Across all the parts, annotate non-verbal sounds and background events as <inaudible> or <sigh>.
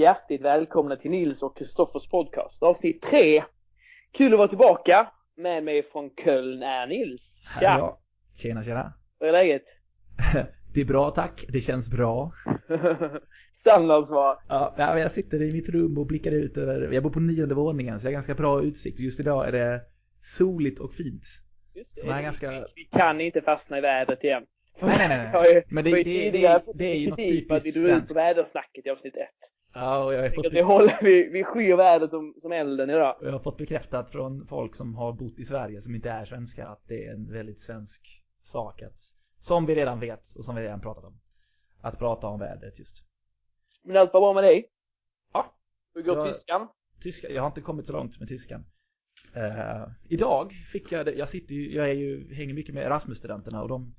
hjärtligt välkomna till Nils och Kristoffers podcast, avsnitt tre. Kul att vara tillbaka. Med mig från Köln är Nils. Här är jag. Tjena, tjena. Hur är läget? <laughs> Det är bra tack, det känns bra. <laughs> Standardsvar. Ja, ja, jag sitter i mitt rum och blickar ut över, jag bor på nionde våningen så jag har ganska bra utsikt. Just idag är det soligt och fint. Just det är ganska... Vi kan inte fastna i vädret igen. Nej, nej, nej. <laughs> Men det- det- det- det är ju något för att vi typiskt drog ut på vädersnacket i avsnitt ett. Ja, och jag har Jag fått, vi håller, vi, vi skyr vädret som, som elden idag. jag har fått bekräftat från folk som har bott i Sverige som inte är svenskar att det är en väldigt svensk sak att, som vi redan vet och som vi redan pratat om, att prata om vädret just. Men allt var bra med dig? Ja. Hur går Ja. tyskan? Tyska, jag har inte kommit så långt med tyskan. Eh, idag fick jag det, jag sitter ju, jag är ju, hänger mycket med Erasmus-studenterna och de,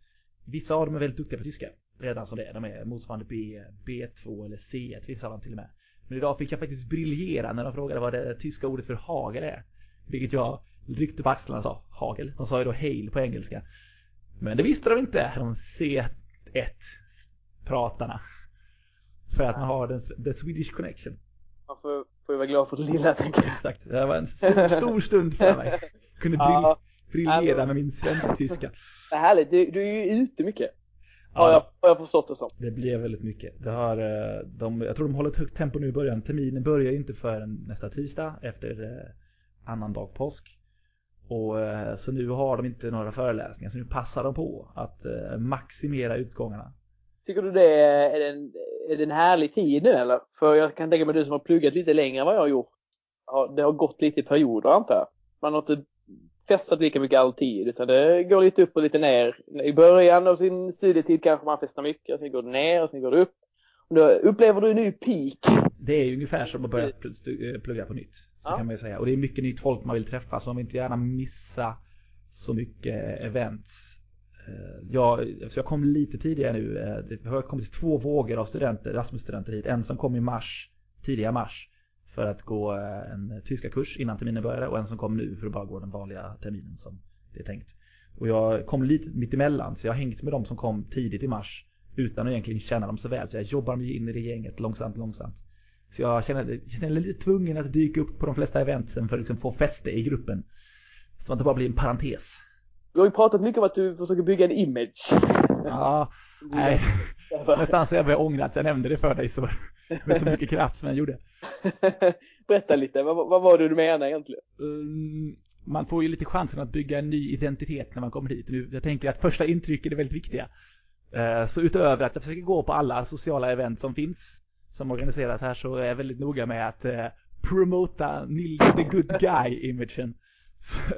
vissa av dem är väldigt duktiga på tyska. Redan som det är, de är motsvarande B, B2 eller C1, vissa av dem till och med. Men idag fick jag faktiskt briljera när de frågade vad det tyska ordet för hagel är. Vilket jag ryckte på axlarna och sa, hagel. De sa ju då hail på engelska. Men det visste de inte, de C1-pratarna. För att man har den, the Swedish connection. Man får, får ju vara glad för det lilla tänker jag. Exakt. Det var en stor, stor stund för mig. Kunde <laughs> briljera med min svensk-tyska. Det är härligt. Du, du är ju ute mycket. Har, jag, har jag förstått det som. Det blev väldigt mycket. Det har, eh, de, jag tror de håller ett högt tempo nu i början. Terminen börjar ju inte förrän nästa tisdag efter eh, annan dag påsk. Och eh, så nu har de inte några föreläsningar. Så nu passar de på att maximera utgångarna. Tycker du det är, en, är det en härlig tid nu eller? För jag kan tänka mig du som har pluggat lite längre än vad jag har gjort. Ja, det har gått lite i perioder antar jag. Man har inte festat lika mycket alltid utan det går lite upp och lite ner. I början av sin studietid kanske man festar mycket och sen går det ner och sen går det upp. Och då upplever du en ny peak. Det är ju ungefär som att börja stu- eh, plugga på nytt. Så Ja. kan man ju säga. Och det är mycket nytt folk man vill träffa så man vill inte gärna missa så mycket events. Eh, Jag, så jag kom lite tidigare nu. Eh, Det har kommit två vågor av studenter, Erasmus-studenter hit. En som kom i mars, tidiga mars. För att gå eh, en tyska kurs innan terminen började och en som kom nu för att bara gå den vanliga terminen som det är tänkt. Och jag kom lite mitt emellan så jag har hängt med de som kom tidigt i mars utan att egentligen känna dem så väl. Så jag jobbar mig in i det gänget långsamt, långsamt. Så jag känner, känner lite tvungen att dyka upp på de flesta eventsen för att liksom få fäste i gruppen. Så att det inte bara blir en parentes. Du har ju pratat mycket om att du försöker bygga en image. Ja, <laughs> nej. Nästan så jag börjar ångra att jag nämnde det för dig så, med så mycket kraft som jag gjorde. <laughs> Berätta lite, vad, vad var det du menade egentligen? Mm, man får ju lite chansen att bygga en ny identitet när man kommer hit. Nu, jag tänker att första intryck är väldigt viktiga. Eh, Så utöver att jag försöker gå på alla sociala event som finns, som organiseras här, så är jag väldigt noga med att eh, promota Nils the good guy-imagen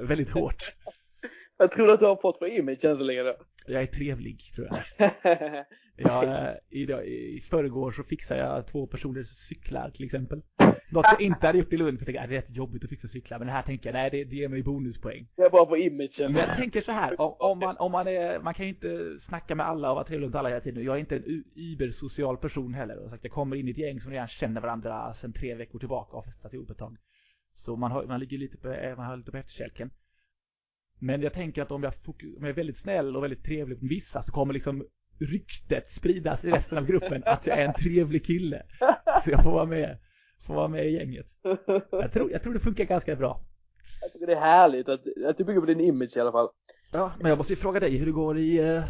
<laughs> väldigt hårt. <laughs> Jag tror att du har fått för image än så länge då. Jag är trevlig, tror jag. <laughs> jag eh, idag, I förrgår så fixade jag två personers cyklar till exempel. Något jag inte hade gjort i Lund, för jag tänkte att det är rätt jobbigt att fixa cyklar. Men det här tänker jag, nej det, det ger mig bonuspoäng. Jag är bara på imagen. Men jag tänker så här, om, om, man, om man är, man kan ju inte snacka med alla och vara trevlig mot alla hela tiden. Jag är inte en übersocial person heller. Och sagt, jag kommer in i ett gäng som redan känner varandra sedan tre veckor tillbaka och har festat ihop ett tag. Så man, har, man ligger lite på, eh, man har lite på efterkälken. Men jag tänker att om jag, om jag är väldigt snäll och väldigt trevlig mot vissa så kommer liksom ryktet spridas i resten av gruppen att jag är en trevlig kille. Så jag får vara med, får vara med i gänget. Jag tror, jag tror det funkar ganska bra. Jag tycker det är härligt att, att du bygger på din image i alla fall. Ja, men jag måste ju fråga dig hur det går i, eh,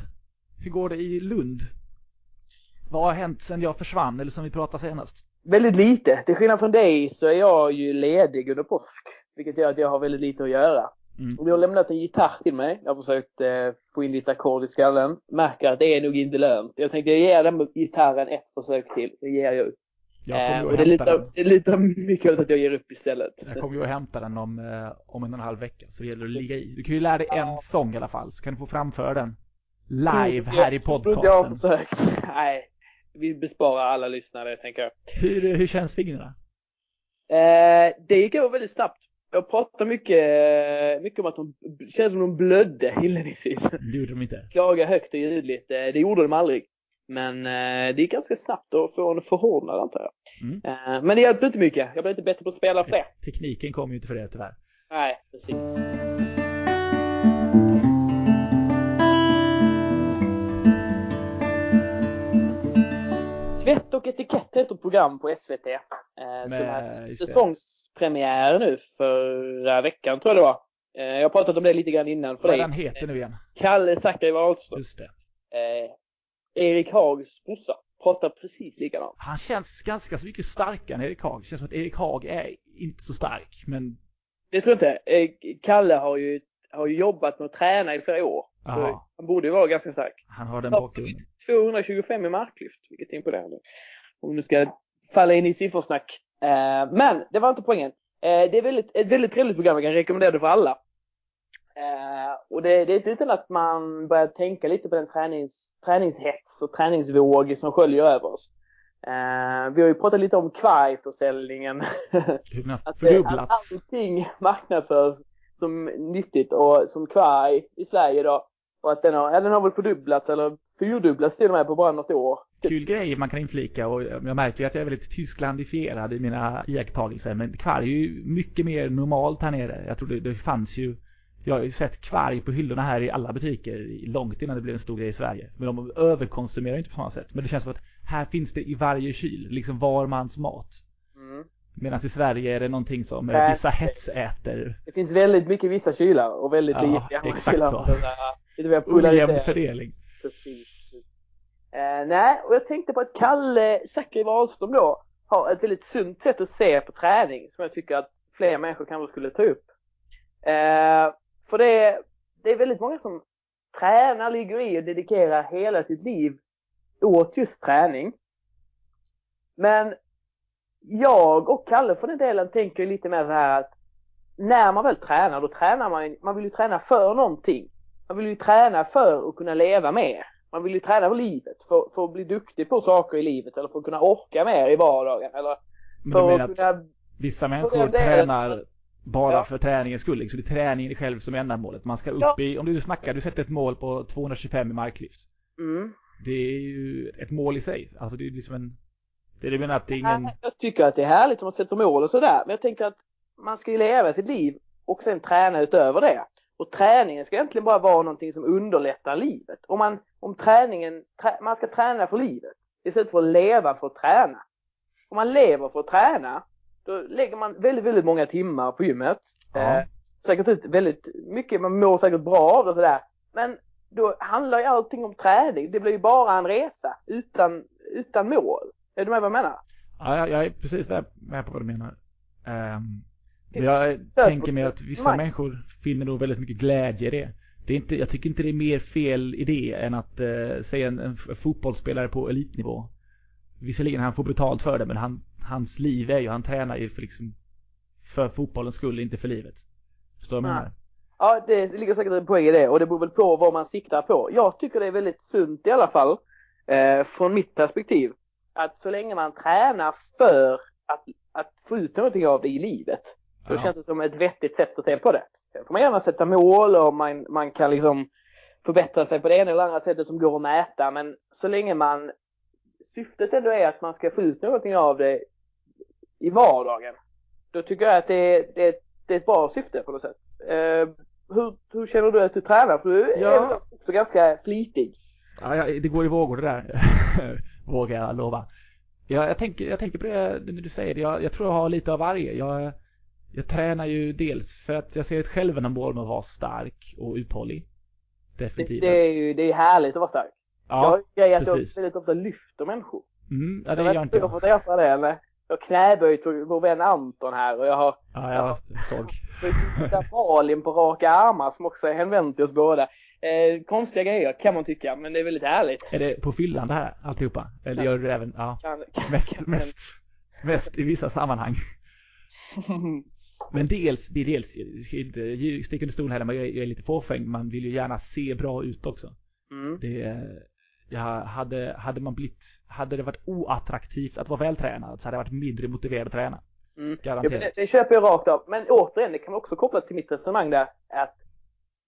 hur går det i Lund? Vad har hänt sen jag försvann eller som vi pratade senast? Väldigt lite. Till skillnad från dig så är jag ju ledig under påsk. Vilket gör att jag har väldigt lite att göra. Mm. Och du har lämnat en gitarr till mig. Jag har försökt eh, få in lite ackord i skallen. Märker att det är nog inte lönt. Jag tänkte jag ger den gitarren ett försök till. Det ger jag upp. Jag Eh, kommer och ju det litar, den. det litar mycket åt att jag ger upp istället. Jag kommer ju att hämta den om, eh, om en och en halv vecka. Så det gäller att ligga i. Du kan ju lära dig en sång i alla fall. Så kan du få framföra den. Live här i Jag inte jag har podcasten. försökt. <laughs> Nej. Vi besparar alla lyssnare, tänker jag. Hur, hur känns fingrarna? Eh, det gick över väldigt snabbt. Jag pratade mycket, mycket om att de känns som de blödde inledningsvis. Det gjorde de inte. Klaga högt och ljudligt. Eh, det gjorde de aldrig. Men eh, det gick ganska snabbt att få en förhårdnad antar jag. Mm. Eh, men det hjälpte inte mycket. Jag blev inte bättre på att spela det. Tekniken kom ju inte för det tyvärr. Nej, precis. Svett och etikett heter ett program på SVT. Med, som säsongspremiär nu förra veckan tror jag det var. Eh, jag har pratat om det lite grann innan för Vad dig. Vad heter nu igen? Kalle Zackari Wahlström. Just det. Eh, Erik Hags brorsa pratar precis likadant. Han känns ganska så mycket starkare än Erik Haag. Det känns som att Erik Haag är inte så stark, men... Det tror jag inte. Eh, Kalle har ju, har ju jobbat med att träna i flera år. Så han borde ju vara ganska stark. Han har den bakgrunden. 225 i marklyft, vilket är imponerande. Om du ska falla in i siffersnack. Eh, men det var inte poängen. Eh, det är väldigt, ett väldigt trevligt program, jag kan rekommendera det för alla. och det, det är inte utan att man börjar tänka lite på den tränings träningshets och träningsvåg som sköljer över oss. Eh, vi har ju pratat lite om kvargförsäljningen. <laughs> att fördubblats. Att allting marknadsförs som nyttigt och som kvarg i Sverige då. Och att den har, ja, den har väl fördubblats eller fyrdubblats till och med på bara något år. Kul grej man kan inflika och jag märker ju att jag är väldigt tysklandifierad i mina iakttagelser. Men kvarg är ju mycket mer normalt här nere. Jag tror det, det fanns ju jag har ju sett kvarg på hyllorna här i alla butiker långt innan det blev en stor grej i Sverige. Men de överkonsumerar inte på samma sätt. Men det känns som att här finns det i varje kyl, liksom var mans mat. Mm. Medan i Sverige är det någonting som Nej. vissa hetsäter. Det finns väldigt mycket vissa kylar och väldigt ja, lite andra exakt kylar. Så. <laughs> Lite mer Ojämn fördelning. Precis. Eh, nej, och jag tänkte på att Kalle Zackari Wahlström då har ett väldigt sunt sätt att se på träning som jag tycker att fler människor kanske skulle ta upp. Eh, för det det är väldigt många som tränar, ligger i och dedikerar hela sitt liv åt just träning. Men jag och Kalle för den delen tänker lite mer så här att när man väl tränar, då tränar man, man vill ju träna för någonting. Man vill ju träna för att kunna leva mer. Man vill ju träna för livet, för, för att bli duktig på saker i livet eller för att kunna orka mer i vardagen eller för att kunna... Vissa människor tränar bara ja. för träningens skull. Liksom. Det är träningen själv som är ändamålet. Man ska upp ja. i, om du snackar, du sätter ett mål på 225 i marklyft. Mm. Det är ju ett mål i sig. Alltså det är liksom en, det är du menar att det är ingen... Jag tycker att det är härligt om man sätter mål och sådär. Men jag tänker att man ska ju leva sitt liv och sen träna utöver det. Och träningen ska egentligen bara vara någonting som underlättar livet. Om man, om träningen, trä, man ska träna för livet istället för att leva för att träna. Om man lever för att träna, då lägger man väldigt, väldigt många timmar på gymmet. Ja. Eh, säkert ut väldigt mycket, man mår säkert bra av det och sådär. Men då handlar ju allting om träning. Det blir ju bara en resa utan, utan mål. Är du med vad jag menar? Ja, jag, jag är precis med på vad du menar. Um, jag tänker mig att vissa Nej. människor finner nog väldigt mycket glädje i det. Det är inte, jag tycker inte det är mer fel i det än att uh, säga en, en fotbollsspelare på elitnivå. Visserligen han får betalt för det men han hans liv är ju, han tränar ju för liksom för fotbollens skull, inte för livet. Förstår du vad jag menar? Ja, det ligger säkert en poäng i det och det beror väl på vad man siktar på. Jag tycker det är väldigt sunt i alla fall, eh, från mitt perspektiv, att så länge man tränar för att, att få ut någonting av det i livet, då ja. känns det som ett vettigt sätt att se på det. Sen får man gärna sätta mål och man, man kan liksom förbättra sig på det ena eller andra sättet som går att mäta, men så länge man syftet ändå är att man ska få ut någonting av det i vardagen. Då tycker jag att det är, det det är ett bra syfte på något sätt. Eh, hur, hur känner du att du tränar? För du ja. är också ganska flitig. Ja, ja, det går i vågor det där. <laughs> Vågar jag lova. Ja, jag tänker, jag tänker på det när du säger det. Jag, jag tror jag har lite av varje. Jag, jag tränar ju dels för att jag ser ett självändamål med att vara stark och uthållig. Definitivt. Det, det är ju, det är härligt att vara stark. Ja, jag har en grej att jag väldigt ofta lyfter människor. Mm, ja, det gör inte jag. Jag har fått det? Jag knäböjt vår vän Anton här och jag har... Ja, jag såg. Malin på raka armar som också är hänvänt till oss båda. Eh, konstiga grejer kan man tycka, men det är väldigt härligt. Är det på fyllan det här, alltihopa? Eller kan, gör du det även, ja, kan, kan, mest, mest, mest i vissa sammanhang. <laughs> men dels, det är dels, jag ska inte sticka under stol här, men jag är lite fåfäng, man vill ju gärna se bra ut också. Mm. Det, ja, hade, hade man blivit, hade det varit oattraktivt att vara vältränad så hade jag varit mindre motiverad att träna. Mm. Garanterat. Ja, det, det köper jag rakt av. Men återigen, det kan man också koppla till mitt resonemang där, att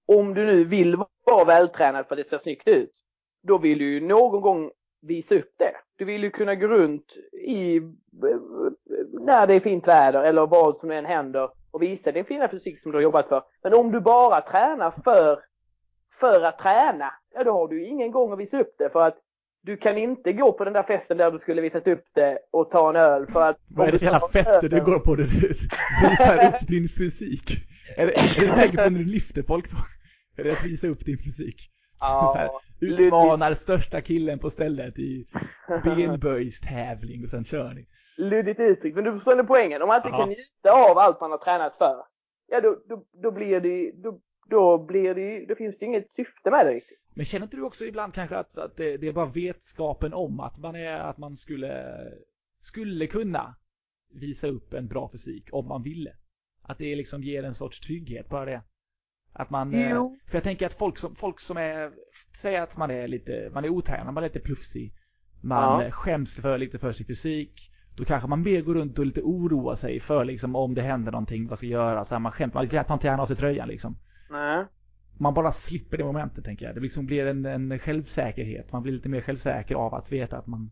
om du nu vill vara vältränad för att det ser snyggt ut, då vill du ju någon gång visa upp det. Du vill ju kunna gå runt i, när det är fint väder eller vad som än händer och visa din fina fysik som du har jobbat för. Men om du bara tränar för, för att träna, ja då har du ingen gång att visa upp det för att du kan inte gå på den där festen där du skulle visat upp det och ta en öl för att... Vad är det för jävla fester du går på där du visar upp din fysik? Är det, är på när du lyfter folk på? Är det att visa upp din fysik? Ja, Utmanar största killen på stället i benböjstävling och sen kör ni. Luddigt uttryck, men du förstår ändå poängen. Om man inte Ja. kan njuta av allt man har tränat för, ja då, då, då blir det då, då blir det då finns det inget syfte med det riktigt. Men känner inte du också ibland kanske att, att det, det är bara vetskapen om att man är, att man skulle, skulle kunna visa upp en bra fysik om man ville? Att det liksom ger en sorts trygghet, bara det. Att man, eh, Jo. för jag tänker att folk som, folk som är, säger att man är lite, man är otränad, man är lite plufsig. Man Ja. eh, skäms för lite för sin fysik. Då kanske man mer går runt och lite oroar sig för liksom om det händer någonting, vad ska jag göra? Så här, man skäms, man tar inte gärna av sig tröjan liksom Nej. man bara slipper det momentet tänker jag. Det liksom blir en, en självsäkerhet. Man blir lite mer självsäker av att veta att man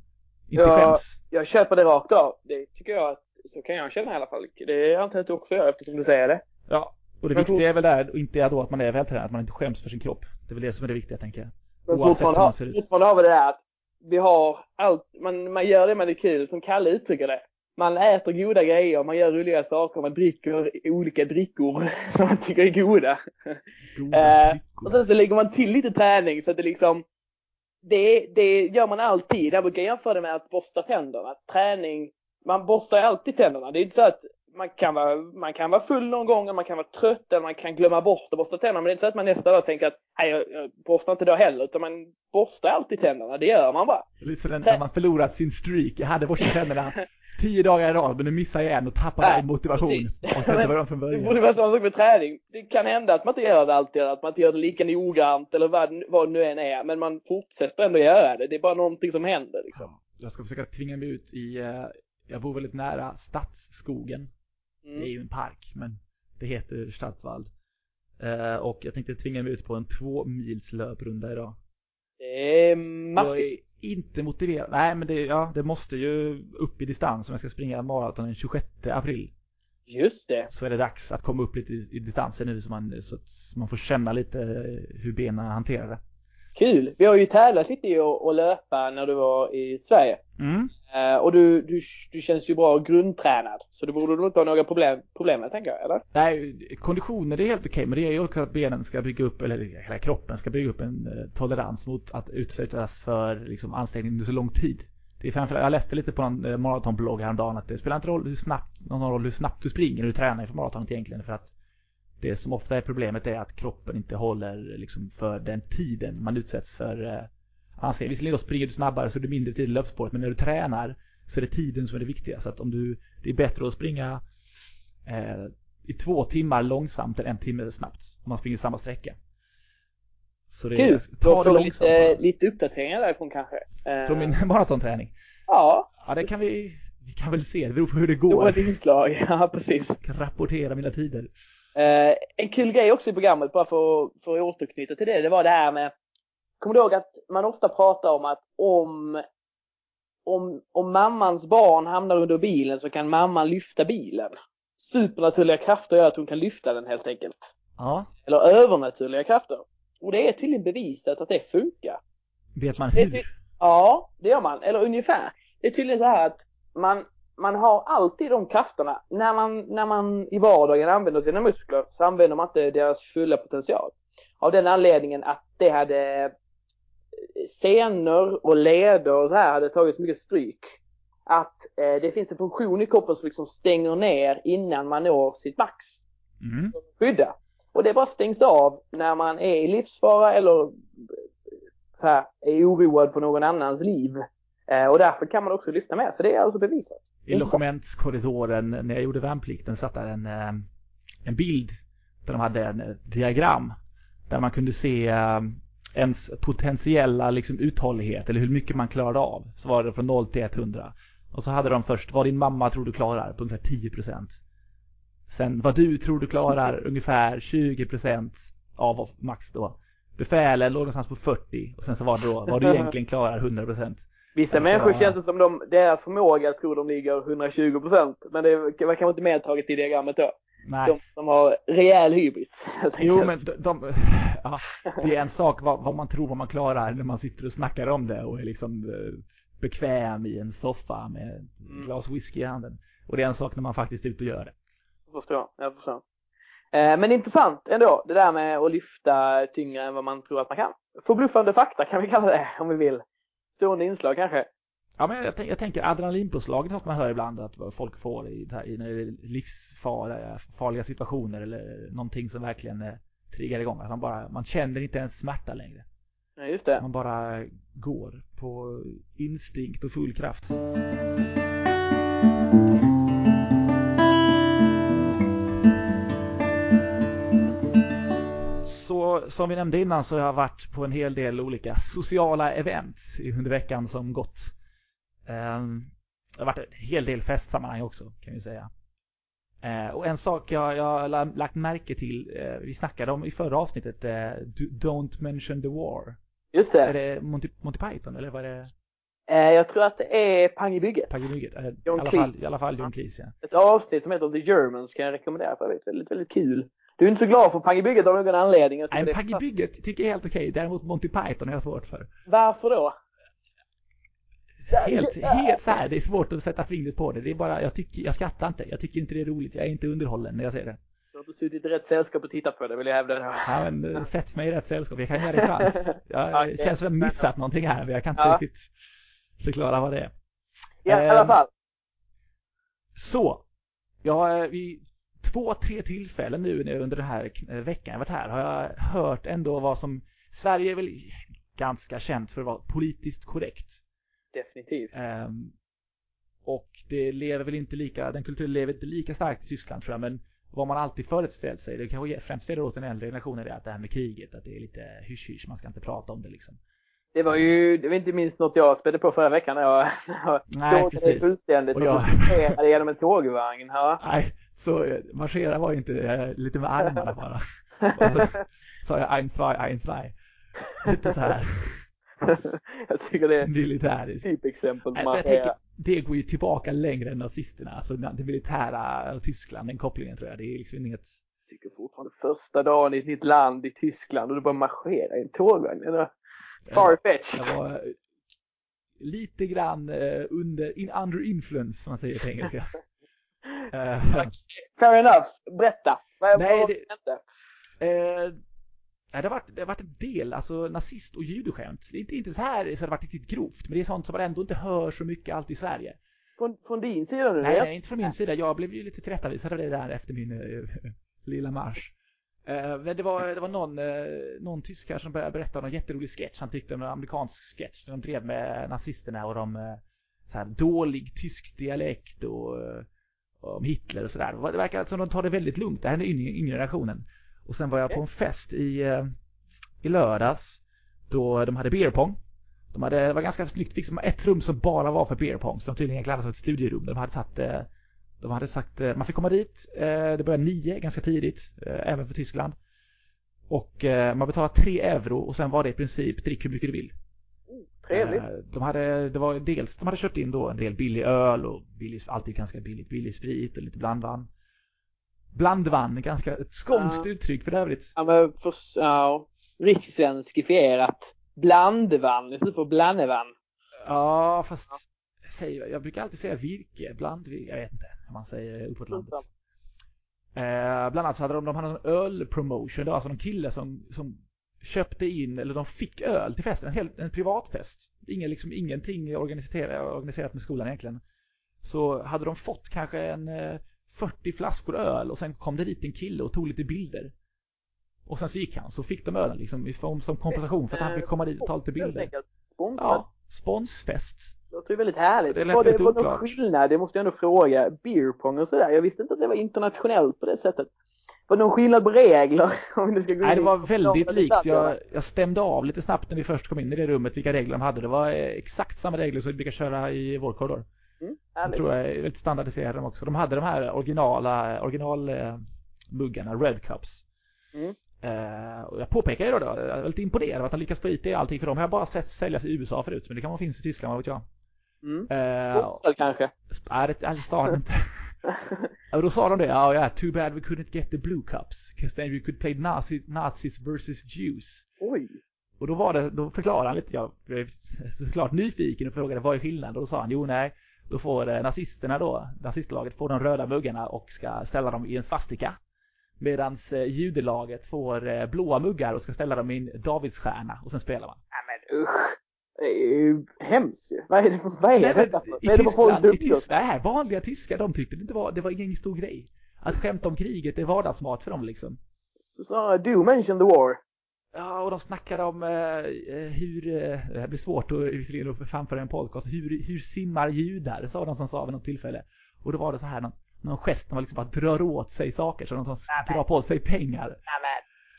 inte Ja. skäms. Jag köper det rakt av. Det tycker jag att, så kan jag känna i alla fall. Det antar jag att du också gör eftersom du säger det. Ja. Och det Men viktiga är väl där, inte då att man är vältränad, att man inte skäms för sin kropp. Det är väl det som är det viktiga tänker jag. Men Oavsett fortfarande har, fortfarande har vi det där att vi har allt, man, man gör det man är kul, som Kalle uttrycker det. Man äter goda grejer, man gör roliga saker, man dricker olika drickor som <laughs> man tycker är goda. Goda Eh, och sen så lägger man till lite träning så att det liksom, det, det gör man alltid. Jag brukar jämföra det med att borsta tänderna. Träning, man borstar alltid tänderna. Det är inte så att man kan vara, man kan vara full någon gång, och man kan vara trött eller man kan glömma bort att borsta tänderna. Men det är inte så att man nästa dag tänker att, nej jag, jag borstar inte då heller. Utan man borstar alltid tänderna. Det gör man bara. Lite som när man förlorat sin streak. Jag hade borstat tänderna <laughs> tio dagar i rad, men nu missade jag en och tappade Nej, all motivation. precis. Och inte <laughs> Det borde vara samma sak med träning. Det kan hända att man inte gör det alltid, att man inte gör det lika noggrant eller vad, vad det nu än är. Men man fortsätter ändå göra det. Det är bara någonting som händer liksom. Ja, Jag ska försöka tvinga mig ut i, eh, jag bor väldigt nära Stadsskogen. Det är Mm. ju en park, men det heter Stadsvall. Eh, och jag tänkte tvinga mig ut på en två mils löprunda idag. Det är Jag massivt. är inte motiverad. Nej, men det, ja, det måste ju upp i distans om jag ska springa maraton den 26 april. Just det. Så är det dags att komma upp lite i, i distansen nu så man, så att man får känna lite hur benen hanterar det. Kul. Vi har ju tävlat lite i att löpa när du var i Sverige. Mm. Eh, och du, du, du känns ju bra grundtränad. Så det borde du inte ha några problem, problem med, tänker jag, eller? Nej, konditionen är helt okej, men det är ju också att benen ska bygga upp, eller hela kroppen ska bygga upp en eh, tolerans mot att utsättas för liksom, ansträngning under så lång tid. Det är framförallt, jag läste lite på en eh, maratonblogg häromdagen att det spelar inte roll hur snabbt, någon roll hur snabbt du springer när du tränar inför maratonet egentligen för att det som ofta är problemet är att kroppen inte håller liksom för den tiden man utsätts för eh, ansträngning. Visserligen då springer du snabbare så är det mindre tid i löpspåret men när du tränar så är det tiden som är det viktiga. Så att om du, det är bättre att springa eh, i två timmar långsamt än en timme snabbt. Om man springer samma sträcka. Så det Kul. ta det långsamt. lite, lite uppdateringar därifrån kanske. Eh, Från min <laughs> maratonträning. Ja, Ja, det kan vi, vi kan väl se. Det beror på hur det det var går. ett inslag. <laughs> Ja, precis. Jag kan rapportera mina tider. Eh, en kul grej också i programmet, bara för, för att återknyta till det, det var det här med, kommer du ihåg att man ofta pratar om att om, om, om mammans barn hamnar under bilen så kan mamman lyfta bilen. Supernaturliga krafter gör att hon kan lyfta den helt enkelt. Ja. Eller övernaturliga krafter. Och det är tydligen bevisat att det funkar. Vet man Det hur? ty- Ja, det gör man. Eller ungefär. Det är tydligen så här att man, man har alltid de krafterna. När man, när man i vardagen använder sina muskler så använder man inte deras fulla potential. Av den anledningen att det hade eh, senor och leder och så här hade tagit så mycket stryk. Att eh, det finns en funktion i kroppen som liksom stänger ner innan man når sitt max Mm. skydda. Och det bara stängs av när man är i livsfara eller så här, är oroad på någon annans liv. Eh, och därför kan man också lyfta med. Så det är alltså bevisat. I logementskorridoren när jag gjorde värnplikten satt där en, eh, en bild där de hade en diagram där man kunde se eh, ens potentiella liksom uthållighet eller hur mycket man klarade av. Så var det från 0 till 100. Och så hade de först vad din mamma tror du klarar på ungefär 10 procent. Sen vad du tror du klarar ungefär 20 procent av max då. Befälen låg någonstans på 40 och sen så var det då vad du egentligen klarar 100 procent. Vissa Ja, människor ja. känns det som de, deras förmåga tror de ligger 120 procent. Men det var kanske inte medtaget i diagrammet då. Nej. De som har rejäl hybris. <laughs> Jo, men de, de, ja, det är en sak vad, vad, man tror vad man klarar när man sitter och snackar om det och är liksom eh, bekväm i en soffa med ett Mm. glas whisky i handen. Och det är en sak när man faktiskt är ute och gör det. Jag förstår, jag förstår. Eh, men intressant ändå, det där med att lyfta tyngre än vad man tror att man kan. Förbluffande fakta kan vi kalla det, om vi vill. Stående inslag kanske. Ja, men jag, jag tänker adrenalinpåslaget som man hör ibland att folk får i, i livsfarliga farliga situationer eller någonting som verkligen eh, triggar igång. Att man bara, man känner inte ens smärta längre. Ja, just det. Man bara går på instinkt och full kraft. Så som vi nämnde innan så har jag varit på en hel del olika sociala events i- under veckan som gått. Ehm, Det har varit en hel del festsammanhang också kan vi säga. Eh, Och en sak jag, jag har la- lagt märke till, eh, vi snackade om i förra avsnittet, eh, Do- Don't mention the war. Just det. Är det Monty, Monty Python eller vad är det? Eh, jag tror att det är Pang i bygget. Eh, I John alla Cleese. fall, I alla fall John Cleese ja. Ett avsnitt som heter The Germans kan jag rekommendera för övrigt. Väldigt, väldigt kul. Du är inte så glad för Pang i bygget av någon anledning. Nej, det Mygget tycker jag är helt okej. Däremot Monty Python har jag svårt för. Varför då? Helt, helt så här, det är svårt att sätta fingret på det. Det är bara, jag tycker, jag skrattar inte. Jag tycker inte det är roligt. Jag är inte underhållen när jag ser det. Du har inte suttit i rätt sällskap och tittat på det, vill jag hävda. Ja, men eh, sätt mig i rätt sällskap. Jag kan ge dig en chans. Jag <laughs> Okej. känns som jag missat någonting här, men jag kan inte Ja. riktigt förklara vad det är. Ja, i alla Ehm, fall. Så. Jag har vid två, tre tillfällen nu nu under den här veckan jag varit här har jag hört ändå vad som Sverige är väl ganska känt för att vara politiskt korrekt. Definitivt. Ehm, och det lever väl inte lika, den kulturen lever inte lika starkt i Tyskland tror jag, men vad man alltid föreställt sig, det kanske främst gäller åt den äldre generationen, är att det här med kriget, att det är lite hysch-hysch, man ska inte prata om det liksom. Det var ju, det var inte minst något jag spädde på förra veckan när jag, <laughs> när jag Nej, såg dig fullständigt Och jag... genom en tågvagn. Ja. Nej, så eh, marschera var inte eh, lite med armarna bara. Och <laughs> så sa jag ein, zwei, ein, zwei. Lite så här <laughs> jag tycker det är militäriskt. typexempel på jag tänker, det går ju tillbaka längre än nazisterna, alltså det militära Tyskland, den kopplingen tror jag. Det är liksom inget tycker fortfarande första dagen i ett nytt land i Tyskland och du bara marscherar i en tågvagn. Det är farfetched. Jag var eh, lite grann under, in, under influence som man säger på engelska. <laughs> Eh, Fair enough. Berätta. Vad, Nej, vad det- hände? eh, det har varit, det har varit en del, alltså nazist och judoskämt. Det är inte, inte så här så det har varit riktigt grovt, men det är sånt som man ändå inte hör så mycket alltid i Sverige. Från, från din sida nu? Nej, nej, inte från min sida. Jag blev ju lite tillrättavisad av det där efter min eh, lilla marsch. Eh, men det var, det var någon, eh, någon tyskar som började berätta om en jätterolig sketch. Han tyckte om en amerikansk sketch. där De drev med nazisterna och de, så här, dålig tysk dialekt och, om Hitler och sådär. Det verkar som de tar det väldigt lugnt. Det här är den yngre, yngre generationen. Och sen var jag på en fest i, eh, i lördags. Då de hade beer pong. De hade, det var ganska snyggt liksom ett rum som bara var för beer pong. Som tydligen kallades för ett studierum. De hade satt eh, de hade sagt, eh, man fick komma dit, det började nio ganska tidigt, även för Tyskland. Och man betalade tre euro och sen var det i princip drick hur mycket du vill. Trevligt. Eh, De hade, det var dels, de hade köpt in då en del billig öl och billig, alltid ganska billigt, billig sprit och lite blandvann. Blandvann, ganska, ett skånskt Ja. uttryck för övrigt. Ja, men för, ja, rikssvenskifierat. Blandvann istället för blandevann. Ja, fast säger, jag brukar alltid säga virke, bland, jag vet inte hur man säger uppåt landet. Eh, bland annat så hade de, de hade en ölpromotion, det var alltså någon kille som, som köpte in, eller de fick öl till festen, en, hel, en privatfest. Ingen, liksom, ingenting organiserat, organiserat med skolan egentligen. Så hade de fått kanske en eh, 40 flaskor öl och sen kom det dit en kille och tog lite bilder. Och sen så gick han, så fick de ölen liksom i form som kompensation för att han fick komma dit och ta lite bilder. Ja, sponsfest. Det låter ju väldigt härligt. Det var det var någon skillnad? Det måste jag ändå fråga. Beerpong och sådär. Jag visste inte att det var internationellt på det sättet. Var det någon skillnad på regler? <laughs> Om det ska gå Nej, det i- var väldigt de likt. Jag, jag stämde av lite snabbt när vi först kom in i det rummet vilka regler de hade. Det var eh, exakt samma regler som vi brukar köra i vår korridor. Mm, Jag tror jag är väldigt standardiserade de också. De hade de här originala, original eh, Red Cups. Mm. Eh, och jag påpekar ju då, då, jag är väldigt imponerad av att de lyckas få hit det allting för dem. Jag har bara sett säljas i USA förut, men det kan vara finns i Tyskland, vad vet jag. Mm. Sponsrad kanske? Nej, det ärligt talat inte. <laughs> <laughs> Och då sa de det, ja, oh, yeah, too bad we couldn't get the blue cups, because then we could play Nazi, Nazis versus Jews. Oj. Och då var det, då förklarade han lite, jag blev såklart nyfiken och frågade vad är skillnaden? Och då sa han, jo nej, då får eh, nazisterna då, nazistlaget får de röda muggarna och ska ställa dem i en svastika. Medans eh, judelaget får eh, blåa muggar och ska ställa dem i en davidsstjärna och sen spelar man. Nej men usch. Det är ju hemskt ju. Vad är det, vad är Nej, detta Vad är det för folk i? Tyskland, nej, vanliga tyskar, de tyckte det inte var, det var ingen stor grej. Att skämta om kriget är vardagsmat för dem liksom. Så, do mention the war. Ja, och de snackade om eh, eh, hur, eh, det här blir svårt att visserligen framföra en podcast, hur, hur simmar judar, sa de som sa vid något tillfälle. Och då var det så här någon, någon gest man liksom bara drar åt sig saker, så de som drar på sig pengar.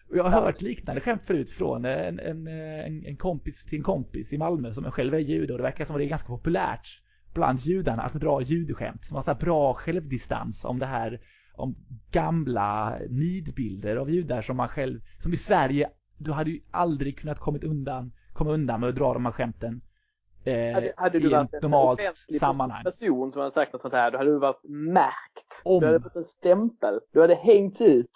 Och jag har hört liknande skämt förut från en, en, en, en kompis till en kompis i Malmö som själv är jude och det verkar som att det är ganska populärt bland judarna att dra judeskämt som har så här bra självdistans om det här om gamla nidbilder av judar som man själv, som i Sverige, du hade ju aldrig kunnat kommit undan, komma undan med att dra de här skämten eh, Hade, hade du i varit ett en normalt offentlig sammanhang. person som hade sagt något sånt här, då hade du varit märkt. Om, Du hade fått en stämpel. Du hade hängt ut.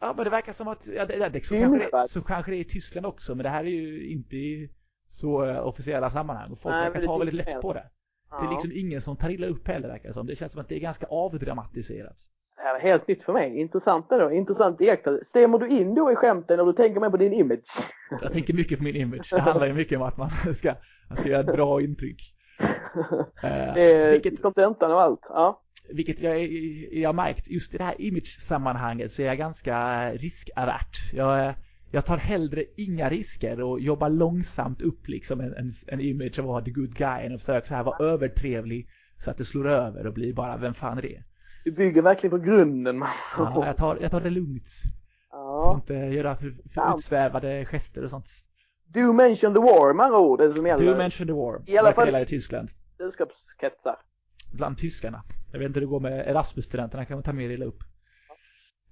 Ja men det verkar som att, ja, det, det, så, kanske det, så kanske det är i Tyskland också, men det här är ju inte i så eh, officiella sammanhang och folk Nej, verkar ta väldigt lätt på det. Det är liksom ingen som tar illa upp heller verkar det som. Det känns som att det är ganska avdramatiserat. Det här var helt nytt för mig. Intressant då. Intressant iakttagelse. Stämmer du in då i skämten och du tänker mer på din image? Jag tänker mycket på min image. Det handlar ju mycket om att man ska, man ska göra ett bra intryck. <laughs> Eh, Det är vilket, kontentan av allt. Ja. Vilket jag, jag har märkt, just i det här image-sammanhanget så är jag ganska riskavert. Jag, jag tar hellre inga risker och jobbar långsamt upp liksom en, en, en image av att vara the good guy att försöka så här vara övertrevlig så att det slår över och blir bara vem fan är det? Du bygger verkligen på grunden. man. Ja, jag, tar, jag tar det lugnt. Får Ja. inte göra för, för utsvävade gester och sånt. Do mention the war med andra ord. Det som gäller. Du mention the war. I alla fall- i Tyskland. Sällskapskretsar. Bland tyskarna. Jag vet inte hur det går med Erasmus-studenterna, kan man ta mer illa upp.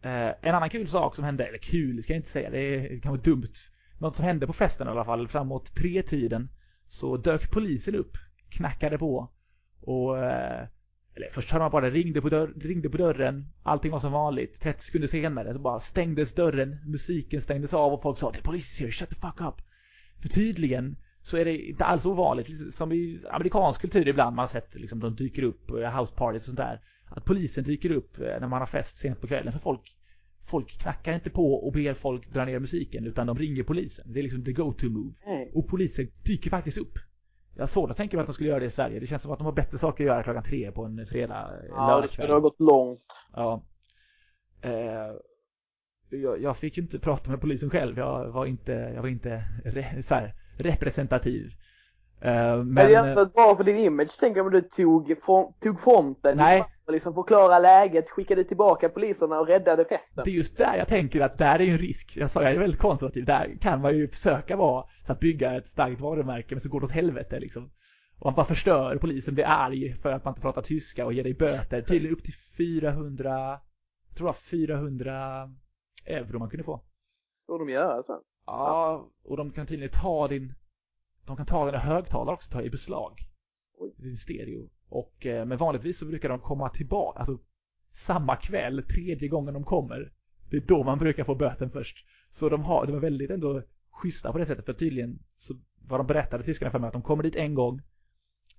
Eh, en annan kul sak som hände, eller kul ska jag inte säga, det, är, kan vara dumt. Något som hände på festen i alla fall, framåt tre tiden så dök polisen upp, knackade på och eh, eller först hörde man bara ringde på, dörr, ringde på dörren, allting var som vanligt. 30 sekunder senare så bara stängdes dörren, musiken stängdes av och folk sa det är polis here, shut the fuck up. För tydligen så är det inte alls ovanligt, som i amerikansk kultur ibland man har sett liksom de dyker upp, eh, house parties och sånt där. Att polisen dyker upp eh, när man har fest sent på kvällen för folk Folk knackar inte på och ber folk dra ner musiken utan de ringer polisen. Det är liksom the go-to move. Nej. Och polisen dyker faktiskt upp. Jag har svårt att tänka mig att de skulle göra det i Sverige. Det känns som att de har bättre saker att göra klockan tre på en fredag, Ja, det skulle ha gått långt. Ja. Eh, jag, jag fick ju inte prata med polisen själv. Jag var inte, jag var inte så här, representativ. Eh, Men, det är inte bra för din image, tänker jag om du tog, tog fronten. Nej. Och liksom förklara läget, skickade tillbaka poliserna och räddade festen. det är just där jag tänker att där är ju en risk. Jag sa jag är väldigt konservativ. Där kan man ju försöka vara, så att bygga ett starkt varumärke men så går det åt helvete liksom. Och man bara förstör, polisen blir arg för att man inte pratar tyska och ger dig böter. Tydligen upp till 400, jag tror var 400 euro man kunde få. Så de gör sen. Ja, och de kan tydligen ta din De kan ta dina högtalare också, ta i beslag. Oj. Din stereo. Och, eh, men vanligtvis så brukar de komma tillbaka, alltså samma kväll, tredje gången de kommer. Det är då man brukar få böten först. Så de har, de är väldigt ändå schyssta på det sättet, för tydligen så vad de berättade tyskarna för mig att de kommer dit en gång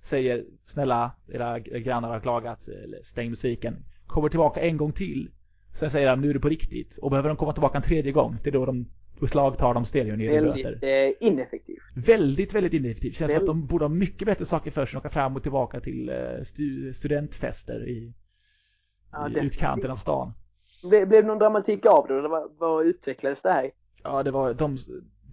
säger snälla era grannar har klagat eller stäng musiken kommer tillbaka en gång till sen säger de nu är det på riktigt och behöver de komma tillbaka en tredje gång det är då de beslagtar de stereon ger böter Väldigt eh, ineffektivt. väldigt väldigt ineffektivt känns som att de borde ha mycket bättre saker för sig än åka fram och tillbaka till eh, stu studentfester i, Ja, i det- utkanten av stan Ble, blev det någon dramatik av det? Eller vad, vad utvecklades det här? Ja, det var de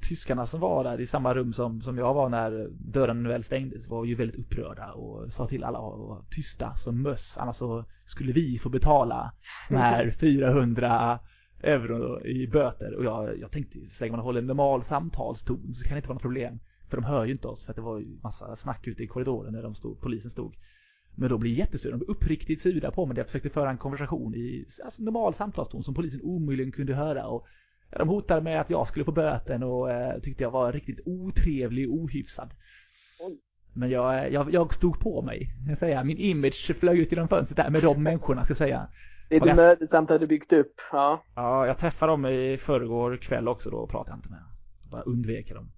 tyskarna som var där i samma rum som, som jag var när dörren väl stängdes var ju väldigt upprörda och sa till alla att vara tysta som möss. Annars så skulle vi få betala de här <laughs> 400 euro i böter. Och jag, jag tänkte, så länge man håller en normal samtalston så kan det inte vara något problem. För de hör ju inte oss för att det var ju massa snack ute i korridoren när de stod, polisen stod. Men då blir jag jättesur. De blev uppriktigt sura på mig när jag försökte föra en konversation i alltså, normal samtalston som polisen omöjligen kunde höra. Och de hotade med att jag skulle få böten och eh, tyckte jag var riktigt otrevlig och ohyfsad. Oj. Men jag, jag, jag stod på mig. Jag säga. Min image flög ut genom fönstret där med de människorna ska jag säga. Det är Och jag- mödosamt att du byggt upp. Ja. Ja, jag träffade dem i förrgår kväll också då och pratade jag inte med dem. Bara undvek dem.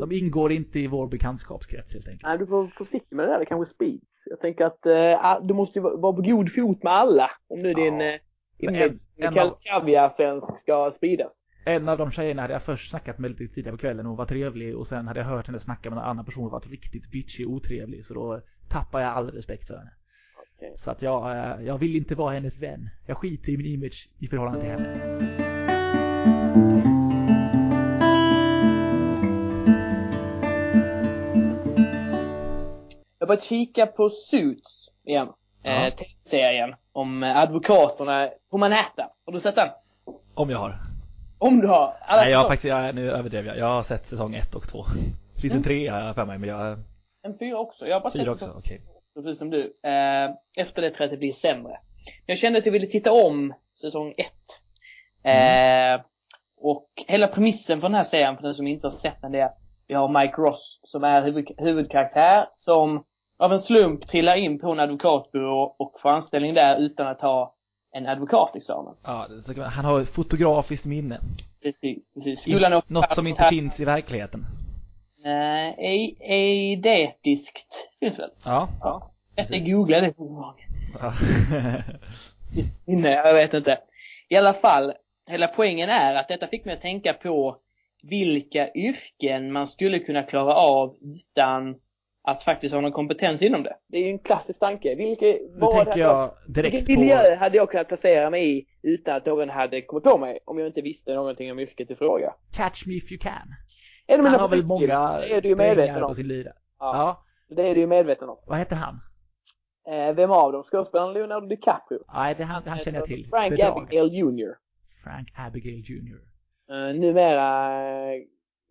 De ingår inte i vår bekantskapskrets helt enkelt. Nej, du får vara försiktig med det där. Det kanske sprids. Jag tänker att eh, du måste vara på god fot med alla. Om nu Ja. din eh, av- kaviar-svensk ska spridas. En av de tjejerna hade jag först snackat med lite tidigare på kvällen och hon var trevlig och sen hade jag hört henne snacka med en annan person och varit riktigt bitchig och otrevlig så då tappade jag all respekt för henne. Okej. Så att jag, eh, jag vill inte vara hennes vän. Jag skiter i min image i förhållande till henne. Jag börjat kika på Suits igen. Ja. Eh, serien om eh, advokaterna på Manhattan. Har du sett den? Om jag har. Om du har. Alla Nej jag har faktiskt, jag, nu överdrev jag. Jag har sett säsong ett och två. Det finns en Mm. tre har jag för mig men jag, En fyra också. Jag har bara fyra sett också, okej. två, precis som du. Eh, efter det tror jag att det blir sämre. Jag kände att jag ville titta om säsong ett. Eh, och hela premissen för den här serien, för den som inte har sett den, det är att vi har Mike Ross som är huvud, huvudkaraktär som av en slump trillar in på en advokatbyrå och får anställning där utan att ha en advokatexamen. Ja, han har fotografiskt minne. Precis, precis. Skolan är Något som inte finns i verkligen. Nej, ej- eidetiskt finns väl? Ja. Ja. Jag ska Precis. googla det. ja. <laughs> Visst, Nej, jag vet inte. I alla fall, hela poängen är att detta fick mig att tänka på vilka yrken man skulle kunna klara av utan att faktiskt ha någon kompetens inom det. Det är ju en klassisk tanke. Vilke, Då tänker jag direkt vilken på, miljö hade jag kunnat placera mig i utan att någon hade kommit på mig om jag inte visste någonting om yrket i fråga? Catch me if you can. Han mina har väl många Det är du ju medveten strängar på om. sin lyra. Ja. Ja. Det är du ju medveten om. Vad heter han? Eh, vem av dem? Skådespelaren Leonardo DiCaprio? Nej, det han, han känner jag till. Frank Bedrag. Abigail Jr. Frank Abigail Jr. Uh, numera eh,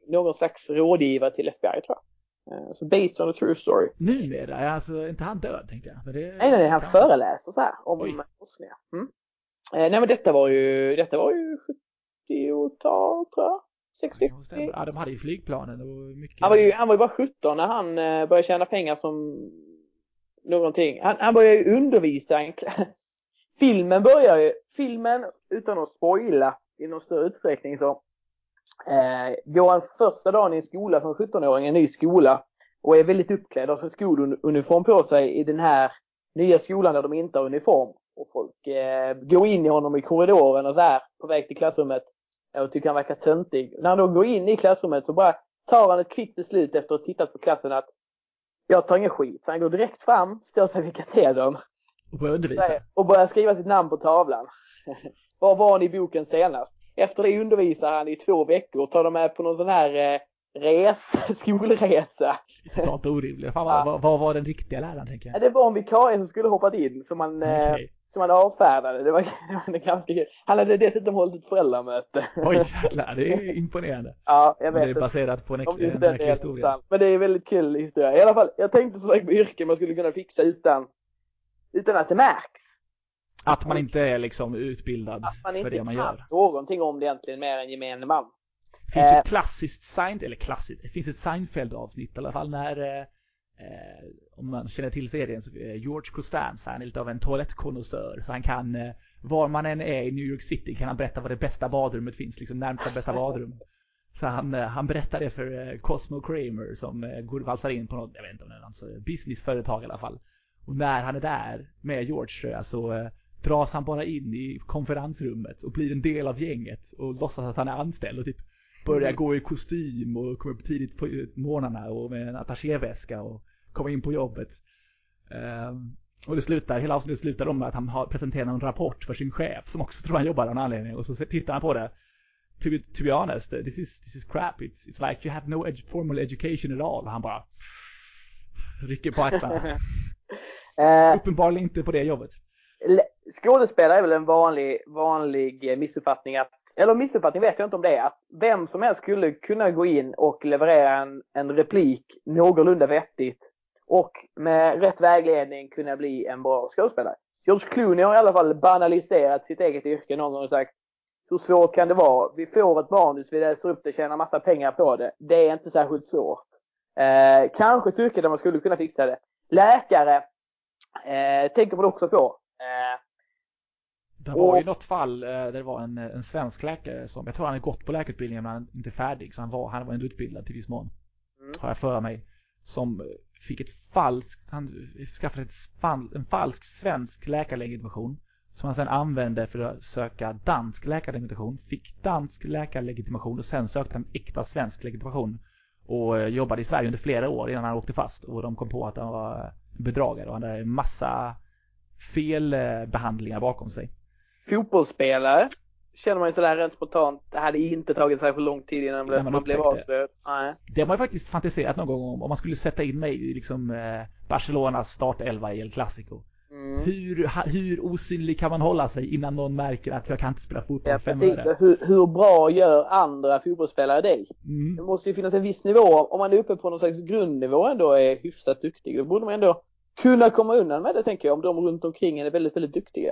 någon slags rådgivare till FBI tror jag. Eh, så based on a true story. Numera, alltså inte han död tänkte jag. Men det, Nej, nej, han föreläser så här om forskningar. Mm. Eh, nej men detta var ju, detta var ju 70-tal tror jag. 60. Jo, stämmer. Ja, de hade ju flygplanen och mycket. Han var ju, han var ju bara 17 när han eh, började tjäna pengar som någonting. Han, han började ju undervisa en <laughs> Filmen börjar ju, filmen utan att spoila i någon större utsträckning så eh, går han första dagen i en skola som 17-åring, en ny skola och är väldigt uppklädd och har skoluniform på sig i den här nya skolan där de inte har uniform. Och folk eh, går in i honom i korridoren och så här på väg till klassrummet och tycker han verkar töntig. När han då går in i klassrummet så bara tar han ett kvickt beslut efter att ha tittat på klassen att jag tar ingen skit. Så han går direkt fram, står sig vid katedern Och började undervisa. och börjar skriva sitt namn på tavlan. <laughs> Var var ni i boken senast? Efter det undervisar han i två veckor och tar dem med på någon sån här eh, res, <laughs> skolresa. Totalt orimligt. Fan, Ja. vad, vad, var den riktiga läraren tänker Ja, jag? Det var en vikarie som skulle hoppat in som han, eh, Okej. Som han avfärdade. Det var, <laughs> det var ganska kul. Han hade dessutom hållit ett föräldramöte. Oj jävlar, det är imponerande. <laughs> Ja, jag Det vet är inte. baserat på en, äk- en verklig är historia. Men det är väldigt kul historia. I alla fall, jag tänkte som sagt på yrken man skulle kunna fixa utan, utan att det märks. Att man inte är liksom utbildad Att man för inte det man kan gör. någonting om det egentligen mer än gemene man. Det finns Eh. ett klassiskt Seinfeld, eller klassiskt, det finns ett Seinfeld-avsnitt i alla fall när, eh, om man känner till serien, så, eh, George Costanza, han är lite av en toalettkonnässör. Så han kan, eh, var man än är i New York City kan han berätta var det bästa badrummet finns, liksom närmsta bästa badrum. Så han, eh, han berättar det för eh, Cosmo Kramer som eh, går valsar in på något, jag vet inte om det är hans eh, businessföretag i alla fall. Och när han är där med George eh, så eh, dras han bara in i konferensrummet och blir en del av gänget och låtsas att han är anställd och typ börjar gå i kostym och kommer upp tidigt på morgnarna och med en attachéväska och kommer in på jobbet. Ehm, och det slutar, hela avsnittet slutar om att han har presenterat en rapport för sin chef som också tror han jobbar av någon anledning och så tittar han på det. To be, to be honest, this is, this is crap. It's, it's like you have no edu- formal education at all. Han bara rycker på axlarna. <laughs> Eh, Uppenbarligen inte på det jobbet. skådespelare är väl en vanlig, vanlig missuppfattning att, eller missuppfattning vet jag inte om det är, att vem som helst skulle kunna gå in och leverera en, en replik någorlunda vettigt och med rätt vägledning kunna bli en bra skådespelare. George Clooney har i alla fall banaliserat sitt eget yrke någon gång och sagt hur svårt kan det vara? Vi får ett manus, vi läser upp det, tjänar massa pengar på det. Det är inte särskilt svårt. Eh, kanske yrke där man skulle kunna fixa det. Läkare eh, tänker man också på. Eh, det var ju något fall eh, där det var en, en svensk läkare som, jag tror han hade gått på läkarutbildningen men han inte färdig så han var, han var ändå utbildad till viss mån. Mm. Har jag för mig. Som fick ett falskt, han skaffade ett en falsk svensk läkarlegitimation. Som han sedan använde för att söka dansk läkarlegitimation. Fick dansk läkarlegitimation och sen sökte han äkta svensk legitimation. Och eh, jobbade i Sverige under flera år innan han åkte fast. Och de kom på att han var bedragare och han hade en massa felbehandlingar bakom sig. Fotbollsspelare känner man ju sådär rent spontant, det hade inte tagit särskilt lång tid innan man, man blev avslöjad. Nej. Det har man ju faktiskt fantiserat någon gång om, om man skulle sätta in mig i liksom eh, Barcelonas startelva i El Clasico. Mm. Hur, hur osynlig kan man hålla sig innan någon märker att jag kan inte spela fotboll ja, fem precis. Hur, hur bra gör andra fotbollsspelare dig? Mm. Det måste ju finnas en viss nivå. Om man är uppe på någon slags grundnivå ändå är hyfsat duktig, då borde man ändå kunna komma undan med det tänker jag, om de runt omkring är väldigt, väldigt duktiga.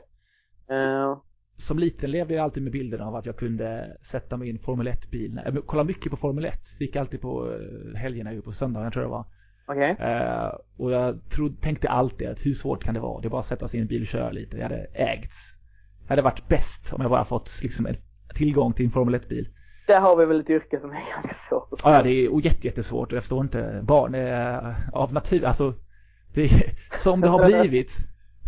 Uh, som liten levde jag alltid med bilden av att jag kunde sätta mig i en Formel 1-bil. Jag kollade mycket på Formel 1. Det gick alltid på eh, helgerna, på söndagen tror jag det var. Okej. Okay. Uh, och jag trodde, tänkte alltid att hur svårt kan det vara? Det är bara att sätta sig i en bil och köra lite. Jag hade ägts. Jag hade varit bäst om jag bara fått liksom en tillgång till en Formel 1-bil. Där har vi väl ett yrke som är <laughs> ganska svårt att Ja, det är jätte, jättesvårt. Jag förstår inte. Barn är av natur, alltså det är, <laughs> som det har blivit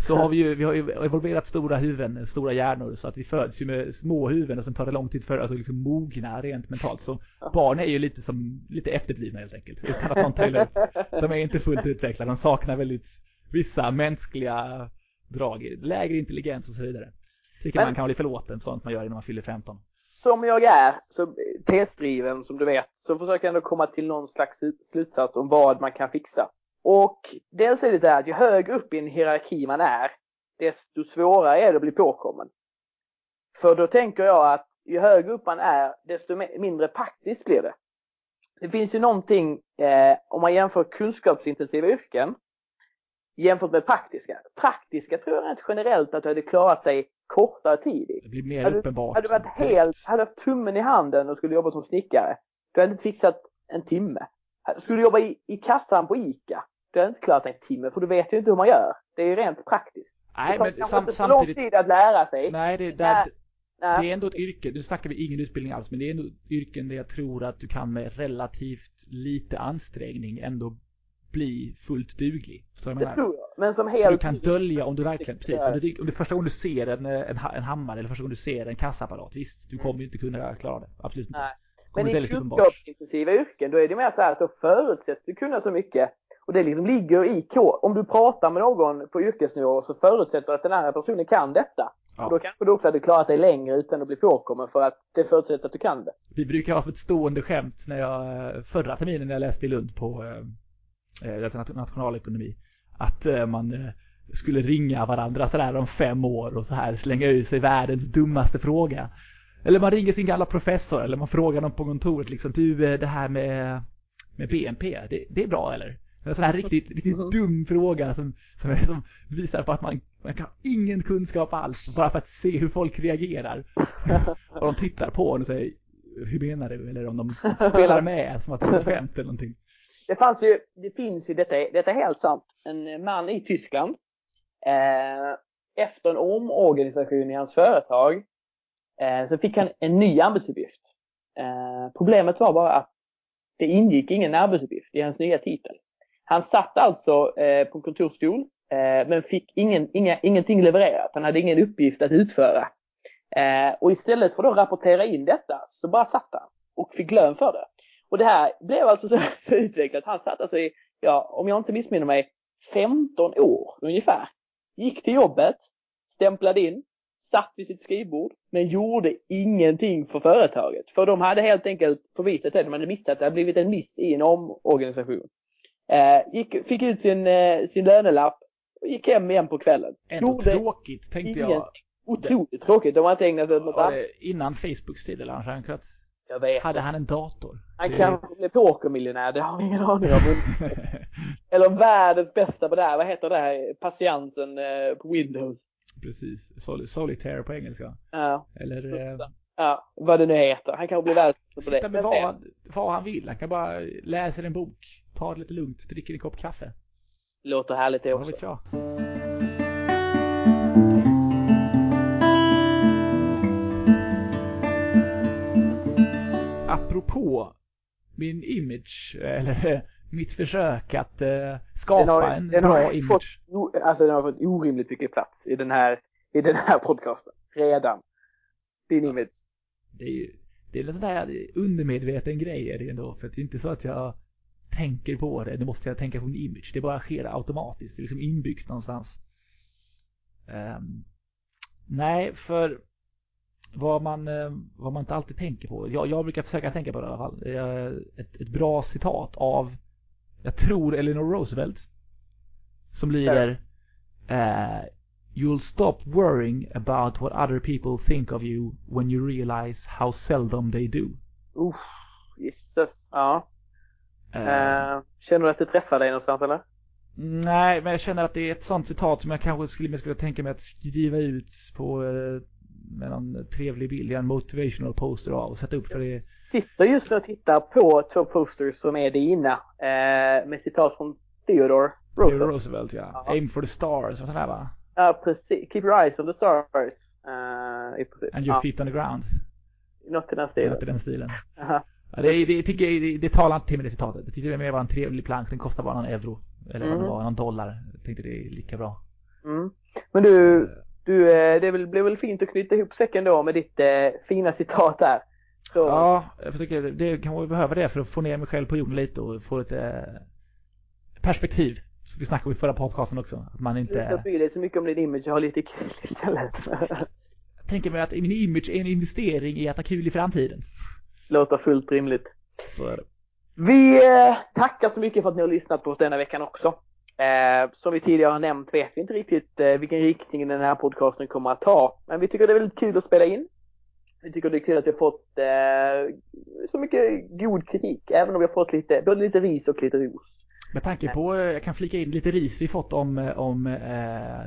så har vi ju, vi har ju evolverat stora huvuden, stora hjärnor så att vi föds ju med små huvuden och sen tar det lång tid för alltså liksom mogna rent mentalt. Så barn är ju lite som, lite efterblivna helt enkelt. Utan att någon tar upp. De är inte fullt utvecklade, de saknar väldigt vissa mänskliga drag, lägre intelligens och så vidare. Tycker Men, man kan bli förlåten för sånt man gör innan man fyller 15. Som jag är, så testdriven som du vet, så försöker jag ändå komma till någon slags slutsats om vad man kan fixa. Och dels är det så här att ju högre upp i en hierarki man är, desto svårare är det att bli påkommen. För då tänker jag att ju högre upp man är, desto mindre praktiskt blir det. Det finns ju någonting, eh, om man jämför kunskapsintensiva yrken jämfört med praktiska. Praktiska tror jag rent generellt att du hade klarat dig kortare tid i. Det blir mer hade, uppenbart. Hade du varit helt, hade haft tummen i handen och skulle jobba som snickare, du hade inte fixat en timme. Skulle du jobba i, i kassan på ICA, du har inte klarat en timme för du vet ju inte hur man gör. Det är ju rent praktiskt. Nej, det men sam, inte så lång tid att lära sig. Nej, det, där, nej. det är ändå ett yrke. Nu snackar vi ingen utbildning alls, men det är ändå yrken där jag tror att du kan med relativt lite ansträngning ändå bli fullt duglig. Så det tror jag. Men som helt... Du kan dölja om du verkligen, precis. Om du, om du första gången du ser en, en, en hammare eller första gången du ser en kassaapparat, visst, du mm. kommer ju inte kunna klara det. Absolut inte. Nej. Men i kunskapsintensiva yrken, då är det mer så här att då förutsätts du kunna så mycket och det liksom ligger i kod. Om du pratar med någon på yrkesnivå så förutsätter att den andra personen kan detta. Ja. Och då kanske du också hade klarat dig längre utan att bli påkommen för att det förutsätter att du kan det. Vi brukar ha ett stående skämt när jag, förra terminen när jag läste i Lund på eh, eh nationalekonomi. Att eh, man eh, skulle ringa varandra sådär om fem år och så här slänga ut sig världens dummaste fråga. Eller man ringer sin gamla professor eller man frågar någon på kontoret liksom du eh, det här med, med BNP, det, det är bra eller? En sån här riktigt, riktigt mm. dum fråga som, som, som, visar på att man, man kan ha ingen kunskap alls bara för att se hur folk reagerar. och de tittar på en och säger hur menar du? Eller om de spelar med som att det är ett skämt eller någonting. Det fanns ju, det finns ju, detta, detta är helt sant, en man i Tyskland eh, efter en omorganisation i hans företag eh, så fick han en ny arbetsuppgift. Eh, problemet var bara att det ingick ingen arbetsuppgift i hans nya titel. Han satt alltså eh, på kontorsstol eh, men fick ingen, inga, ingenting levererat. Han hade ingen uppgift att utföra. Eh, och istället för att rapportera in detta så bara satt han och fick lön för det. Och det här blev alltså <laughs> så, så utvecklat. Han satt alltså i, ja, om jag inte missminner mig, 15 år ungefär. Gick till jobbet, stämplade in, satt vid sitt skrivbord, men gjorde ingenting för företaget. För de hade helt enkelt förvisat det. De hade missat att det hade blivit en miss i en omorganisation. Eh, gick, fick ut sin, eh, sin lönelapp och gick hem igen på kvällen. Ändå tråkigt tänkte ingen, jag. Otroligt tråkigt. De har inte ägnat sig åt något annat. Innan Facebooks tid eller han att jag vet Hade han en dator? Han det... kanske blev pokermiljonär, det har jag ingen aning om. <laughs> eller världens bästa på det här, vad heter det här, patiensen eh, på Windows. Precis, Sol solitaire på engelska. Ja. Eller... Eh... Ja, vad det nu heter. Han kanske blir världsmästare på det. Sitta med vad han, vad han vill. Han kan bara läsa en bok tar det lite lugnt, dricker en kopp kaffe. Låter härligt det också. vet jag. Apropå min image, eller <laughs> mitt försök att eh, skapa Den har, en den bra har image. fått, o- alltså den har fått orimligt mycket plats i den här, i den här podcasten. Redan. Din image. Det är ju, det är en sån där undermedveten grej är det ändå. För det är inte så att jag tänker på det. Nu måste jag tänka på min image. Det bara sker automatiskt. Det är liksom inbyggt någonstans. Ehm, nej, för vad man, eh, vad man inte alltid tänker på. Jag, jag brukar försöka tänka på det i alla fall. Är Ett, ett bra citat av, jag tror Eleanor Roosevelt. Som lyder eh, You'll stop worrying about what other people think of you when you realize how seldom they do. Uff, gisses. Ja. Eh, Eh, känner du att det träffar dig någonstans eller? Nej, men jag känner att det är ett sånt citat som jag kanske skulle, skulle tänka mig att skriva ut på eh, med någon trevlig bild, en motivational poster av och sätta upp för det. Sitter just nu och tittar på två posters som är dina. Eh, med citat från Theodore Theodore Roosevelt. Roosevelt ja. Ja. Aim for the stars och sådär va? Ja, precis. Keep your eyes on the stars. Uh. And your ja, feet on the ground. något i den Något stilen. i den stilen. Aha. Det, det, tycker jag, det, det talar inte till mig det citatet. Jag tyckte det mer var en trevlig plank. Den kostar bara någon euro. Eller vad det Mm. var, någon dollar. Jag tänkte det är lika bra. Mm. Men du, du, eh, det blev väl fint att knyta ihop säcken då med ditt eh, fina citat där. Så, Ja, jag försöker, det kan man behöva det för att få ner mig själv på jorden lite och få lite eh, perspektiv. Som vi snackade om i förra podcasten också. Att man inte bry dig så mycket om din image och ha lite kul istället. tänker mig att min image är en investering i att ha kul i framtiden. Låter fullt rimligt. Så är det. Vi eh, tackar så mycket för att ni har lyssnat på oss denna veckan också. Eh, som vi tidigare har nämnt vet vi inte riktigt eh, vilken riktning den här podcasten kommer att ta. Men vi tycker det är väldigt kul att spela in. Vi tycker det är kul att vi har fått eh, så mycket god kritik. Även om vi har fått lite, både lite ris och lite ros. Med tanke på, eh, jag kan flika in lite ris vi fått om, eh, om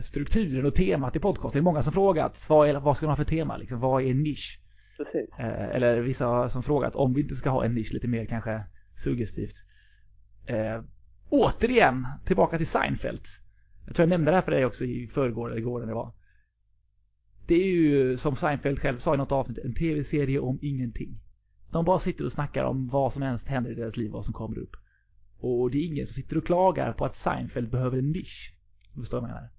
strukturen och temat i podcasten. Det är många som frågat, vad, är, vad ska man ha för tema liksom? Vad är nisch? Precis. Eh, eller vissa har som frågat om vi inte ska ha en nisch lite mer kanske suggestivt. Eh, återigen tillbaka till Seinfeld. Jag tror jag nämnde det här för dig också i förrgår eller igår när det var. Det är ju som Seinfeld själv sa i något avsnitt en tv-serie om ingenting. De bara sitter och snackar om vad som helst händer i deras liv, vad som kommer upp. Och det är ingen som sitter och klagar på att Seinfeld behöver en nisch. Du förstår vad jag menar?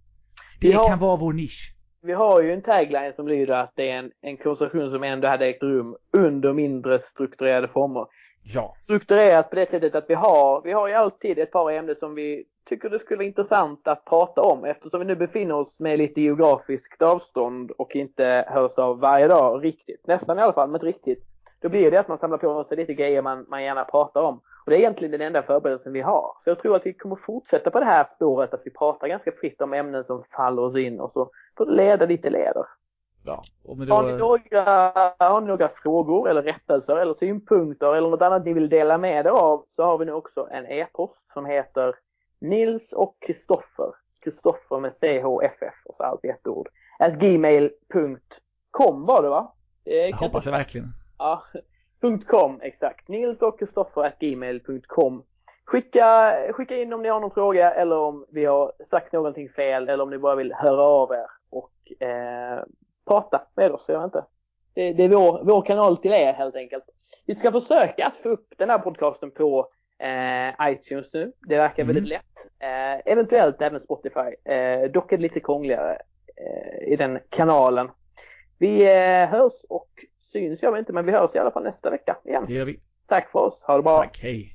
Det Ja. kan vara vår nisch. Vi har ju en tagline som lyder att det är en, en konversation som ändå hade ägt rum under mindre strukturerade former. Ja. strukturerat på det sättet att vi har, vi har ju alltid ett par ämnen som vi tycker det skulle vara intressant att prata om eftersom vi nu befinner oss med lite geografiskt avstånd och inte hörs av varje dag riktigt. Nästan i alla fall, men inte riktigt. Då blir det att man samlar på sig lite grejer man, man gärna pratar om. Och det är egentligen den enda förberedelsen vi har. Så jag tror att vi kommer fortsätta på det här spåret att vi pratar ganska fritt om ämnen som faller oss in och så får leda dit det leder. Ja. Och med Har ni, då, några, har ni några frågor eller rättelser eller synpunkter eller något annat ni vill dela med er av så har vi nu också en e-post som heter Nils och Kristoffer. Kristoffer med CHFF och så allt i ett ord. At gmail.com var det va? Jag hoppas jag verkligen. Ja, .com exakt. Nils och Kristoffer at gmail.com. Skicka, skicka in om ni har någon fråga eller om vi har sagt någonting fel eller om ni bara vill höra av er och eh, prata med oss. Jag vet inte. Det, det är vår, vår kanal till er helt enkelt. Vi ska försöka att få upp den här podcasten på eh, iTunes nu. Det verkar Mm. väldigt lätt. Eh, eventuellt även Spotify. Eh, dock är det lite krångligare eh, i den kanalen. Vi eh, hörs och syns, jag inte, men vi hörs i alla fall nästa vecka igen. Det gör vi. Tack för oss. Ha det bra. Tack, hej.